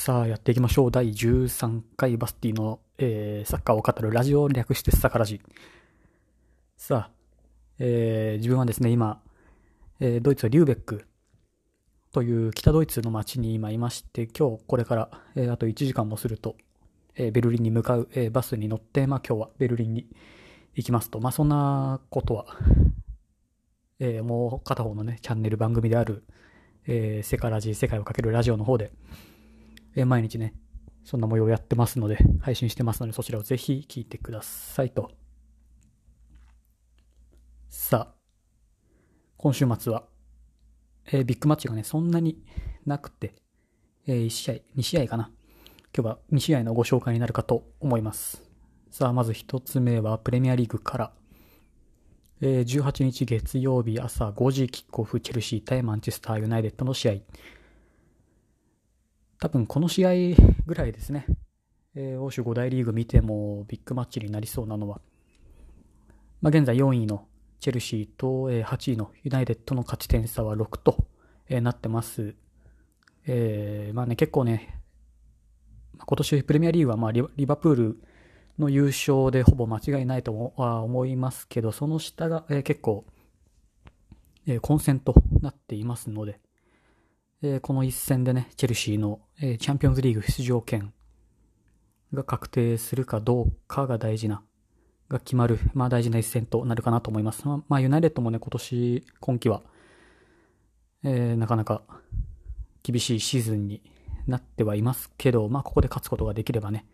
さあ、やっていきましょう。第13回バスティの、えー、サッカーを語るラジオ略してサカラジ。さあ、えー、自分はですね、今、えー、ドイツはリューベックという北ドイツの街に今いまして、今日これから、えー、あと1時間もすると、えー、ベルリンに向かう、えー、バスに乗って、まあ今日はベルリンに行きますと、まあそんなことは、えー、もう片方のね、チャンネル番組である、えー、セカラジ、世界をかけるラジオの方で、え、毎日ね、そんな模様をやってますので、配信してますので、そちらをぜひ聞いてくださいと。さあ、今週末は、えー、ビッグマッチがね、そんなになくて、えー、1試合、2試合かな。今日は2試合のご紹介になるかと思います。さあ、まず1つ目はプレミアリーグから、えー、18日月曜日朝5時キックオフチェルシー対マンチェスターユナイテッドの試合。多分この試合ぐらいですね。えー、欧州5大リーグ見てもビッグマッチになりそうなのは、まあ、現在4位のチェルシーと、えー、8位のユナイテッドの勝ち点差は6と、えー、なってます。えー、まあね、結構ね、今年プレミアリーグはまあリバプールの優勝でほぼ間違いないとは思いますけど、その下が、えー、結構、えー、混戦となっていますので、えー、この一戦でね、チェルシーの、えチャンピオンズリーグ出場権が確定するかどうかが大事な、が決まる、まあ大事な一戦となるかなと思います。まあ、まあ、ユナイテッドもね、今年、今季は、えなかなか厳しいシーズンになってはいますけど、まあここで勝つことができればね、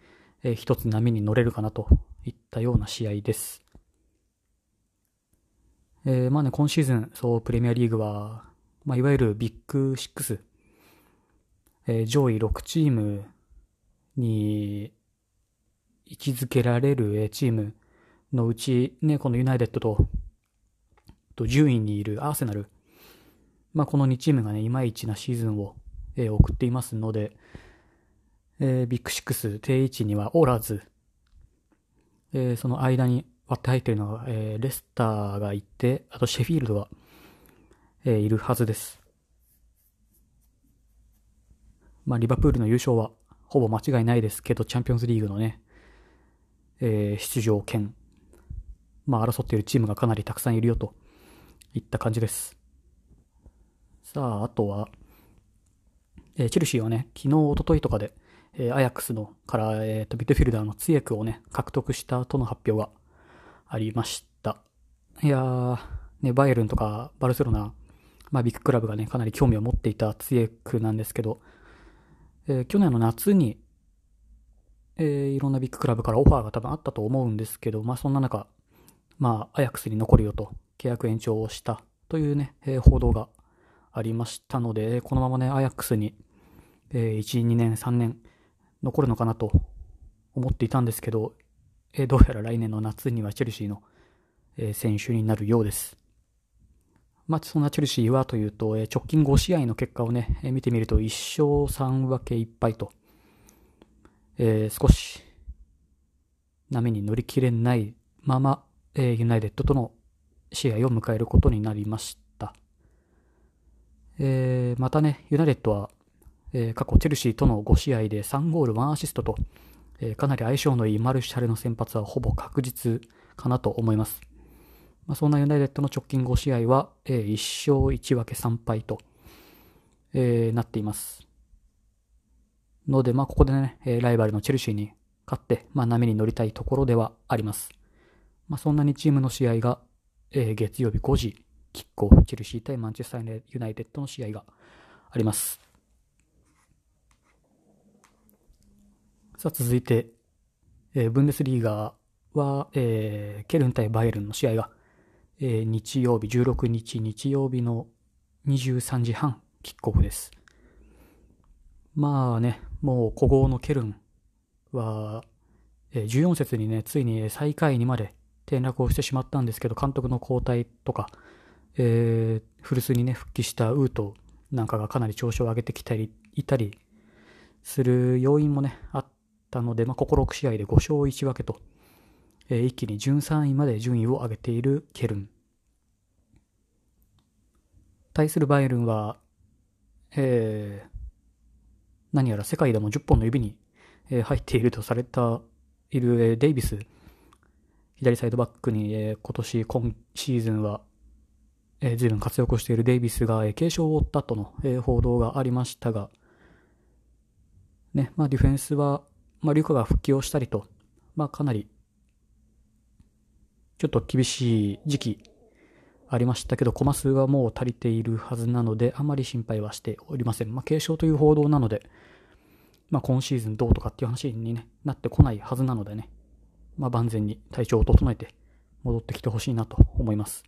えー、一つ波に乗れるかなといったような試合です。えー、まあね、今シーズン、そう、プレミアリーグは、まあ、いわゆるビッグ6、えー、上位6チームに位置づけられるチームのうち、ね、このユナイテッドと、と順位にいるアーセナル、まあ、この2チームがね、いまいちなシーズンを、えー、送っていますので、えー、ビッグシックス定位置にはおらず、えー、その間に割って入っているのが、えー、レスターがいて、あとシェフィールドが、え、いるはずです。まあ、リバプールの優勝はほぼ間違いないですけど、チャンピオンズリーグのね、えー、出場権、まあ、争っているチームがかなりたくさんいるよといった感じです。さあ、あとは、えー、チェルシーはね、昨日、おとといとかで、えー、アヤックスのから、えーと、ビッドフィルダーのツイエクをね、獲得したとの発表がありました。いやー、ね、バイエルンとかバルセロナ、まあ、ビッグクラブがね、かなり興味を持っていたツイエクなんですけど、えー、去年の夏に、えー、いろんなビッグクラブからオファーが多分あったと思うんですけど、まあそんな中、まあ、アヤックスに残るよと契約延長をしたというね、えー、報道がありましたので、このままね、アヤックスに、えー、1、2年、3年、残るのかなと思っていたんですけど、えー、どうやら来年の夏にはチェルシーの、えー、選手になるようです。まあ、そんなチェルシーはというと、えー、直近5試合の結果をね、えー、見てみると1勝3分け1敗と、えー、少し波に乗り切れないまま、えー、ユナイテッドとの試合を迎えることになりました。えー、またね、ユナイテッドはえー、過去チェルシーとの5試合で3ゴール1アシストと、えー、かなり相性のいいマルシャレの先発はほぼ確実かなと思います。まあ、そんなユナイテッドの直近5試合は、えー、1勝1分け3敗と、えー、なっています。ので、まあ、ここでね、ライバルのチェルシーに勝って、まあ、波に乗りたいところではあります。まあ、そんなにチームの試合が、えー、月曜日5時、キックオフ、チェルシー対マンチェスターユナイテッドの試合があります。さあ続いて、えー、ブンデスリーガは、えー、ケルン対バイエルンの試合が、え、日曜日、16日日曜日の23時半キックオフです。まあね、もう古豪のケルンは、えー、14節にね、ついに最下位にまで転落をしてしまったんですけど、監督の交代とか、えー、古巣にね、復帰したウートなんかがかなり調子を上げてきたり、いたりする要因もね、あったので、まあ、ここ6試合で5勝1分けと、えー、一気に13位まで順位を上げているケルン。対するバイエルンは、えー、何やら世界でも10本の指に、えー、入っているとされた、いる、えー、デイビス、左サイドバックに、えー、今年、今シーズンは、えー、随分活躍しているデイビスが、えー、軽傷を負ったとの、えー、報道がありましたが、ね、まあディフェンスは、まあリュカが復帰をしたりと、まあかなり、ちょっと厳しい時期ありましたけど、コマ数はもう足りているはずなので、あまり心配はしておりません。まあ軽傷という報道なので、まあ今シーズンどうとかっていう話に、ね、なってこないはずなのでね、まあ万全に体調を整えて戻ってきてほしいなと思います。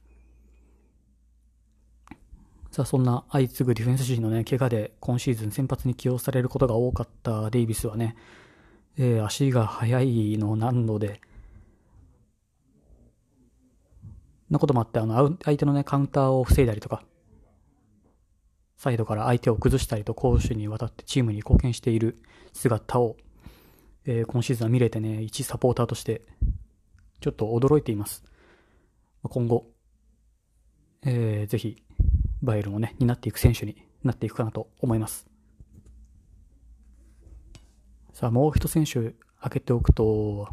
さあ、そんな相次ぐディフェンス陣のね、怪我で今シーズン先発に起用されることが多かったデイビスはね、えー、足が速いのなので、なこともあって、あの、相手のね、カウンターを防いだりとか、サイドから相手を崩したりと攻守にわたってチームに貢献している姿を、えー、今シーズンは見れてね、一サポーターとして、ちょっと驚いています。今後、えー、ぜひ、バイエルンをね、担っていく選手になっていくかなと思います。さあ、もう一選手挙げておくと、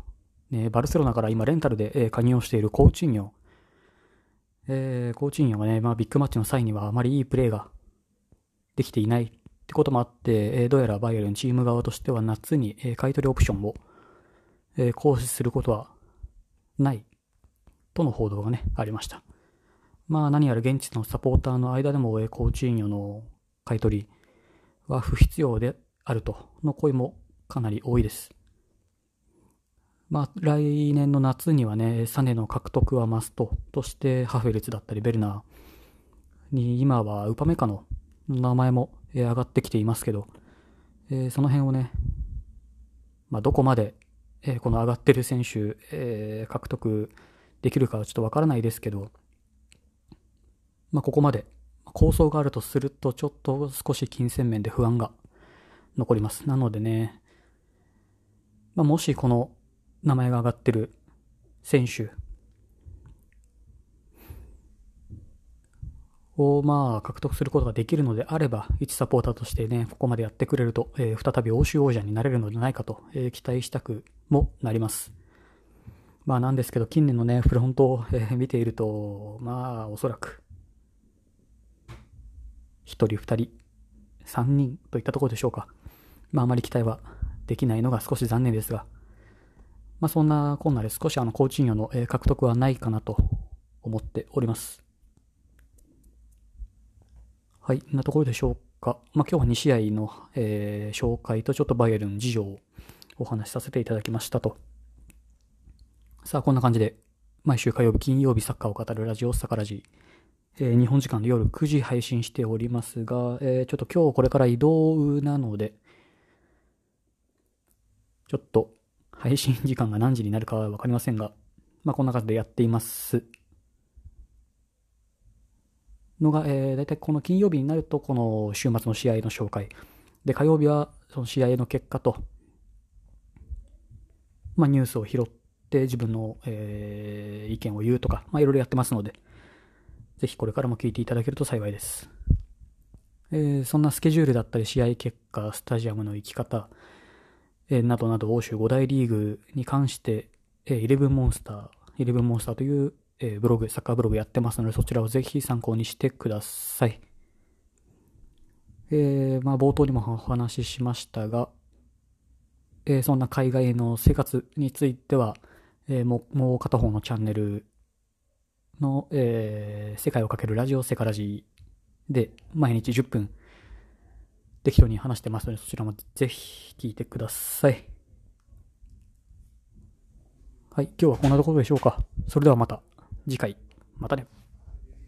ね、バルセロナから今レンタルで加入をしているコーチンヨ。えー、コーチンヨがね、まあビッグマッチの際にはあまりいいプレーができていないってこともあって、えー、どうやらバイエルンチーム側としては夏に、えー、買取オプションを、えー、行使することはないとの報道がね、ありました。まあ何やら現地のサポーターの間でも、コーチンヨの買い取りは不必要であるとの声もかなり多いです。まあ来年の夏にはね、サネの獲得はマストとしてハフェルツだったりベルナーに今はウパメカの名前も上がってきていますけど、えー、その辺をね、まあどこまで、えー、この上がってる選手、えー、獲得できるかはちょっとわからないですけど、まあ、ここまで構想があるとすると、ちょっと少し金銭面で不安が残ります。なのでね、まあ、もしこの名前が挙がってる選手をまあ獲得することができるのであれば、一サポーターとしてね、ここまでやってくれると、えー、再び欧州王者になれるのではないかと、えー、期待したくもなります。まあなんですけど、近年のね、フロントを、見ていると、まあおそらく、1人、2人、3人といったところでしょうか。まあ、あまり期待はできないのが少し残念ですが、まあ、そんなこんなで少しあの、コーチングの獲得はないかなと思っております。はい、んなところでしょうか。まあ、今日は2試合の、えー、紹介とちょっとバイエルン事情をお話しさせていただきましたと。さあ、こんな感じで、毎週火曜日、金曜日サッカーを語るラジオサカラジえー、日本時間の夜9時配信しておりますが、えー、ちょっと今日これから移動なので、ちょっと配信時間が何時になるかはわかりませんが、まあこんな感じでやっています。のが、えー、だいたいこの金曜日になると、この週末の試合の紹介。で、火曜日はその試合の結果と、まあニュースを拾って自分の、えー、意見を言うとか、まあいろいろやってますので、ぜひこれからも聞いていただけると幸いです。えー、そんなスケジュールだったり試合結果、スタジアムの行き方、えー、などなど欧州5大リーグに関して、えー、イレブンモンスター、イレブンモンスターという、えー、ブログ、サッカーブログやってますので、そちらをぜひ参考にしてください。えー、まあ冒頭にもお話ししましたが、えー、そんな海外の生活については、えー、ももう片方のチャンネルの、えー、世界をかけるラジオセカラジーで毎日10分適当に話してますのでそちらもぜひ聞いてください。はい、今日はこんなところでしょうか。それではまた次回。またね。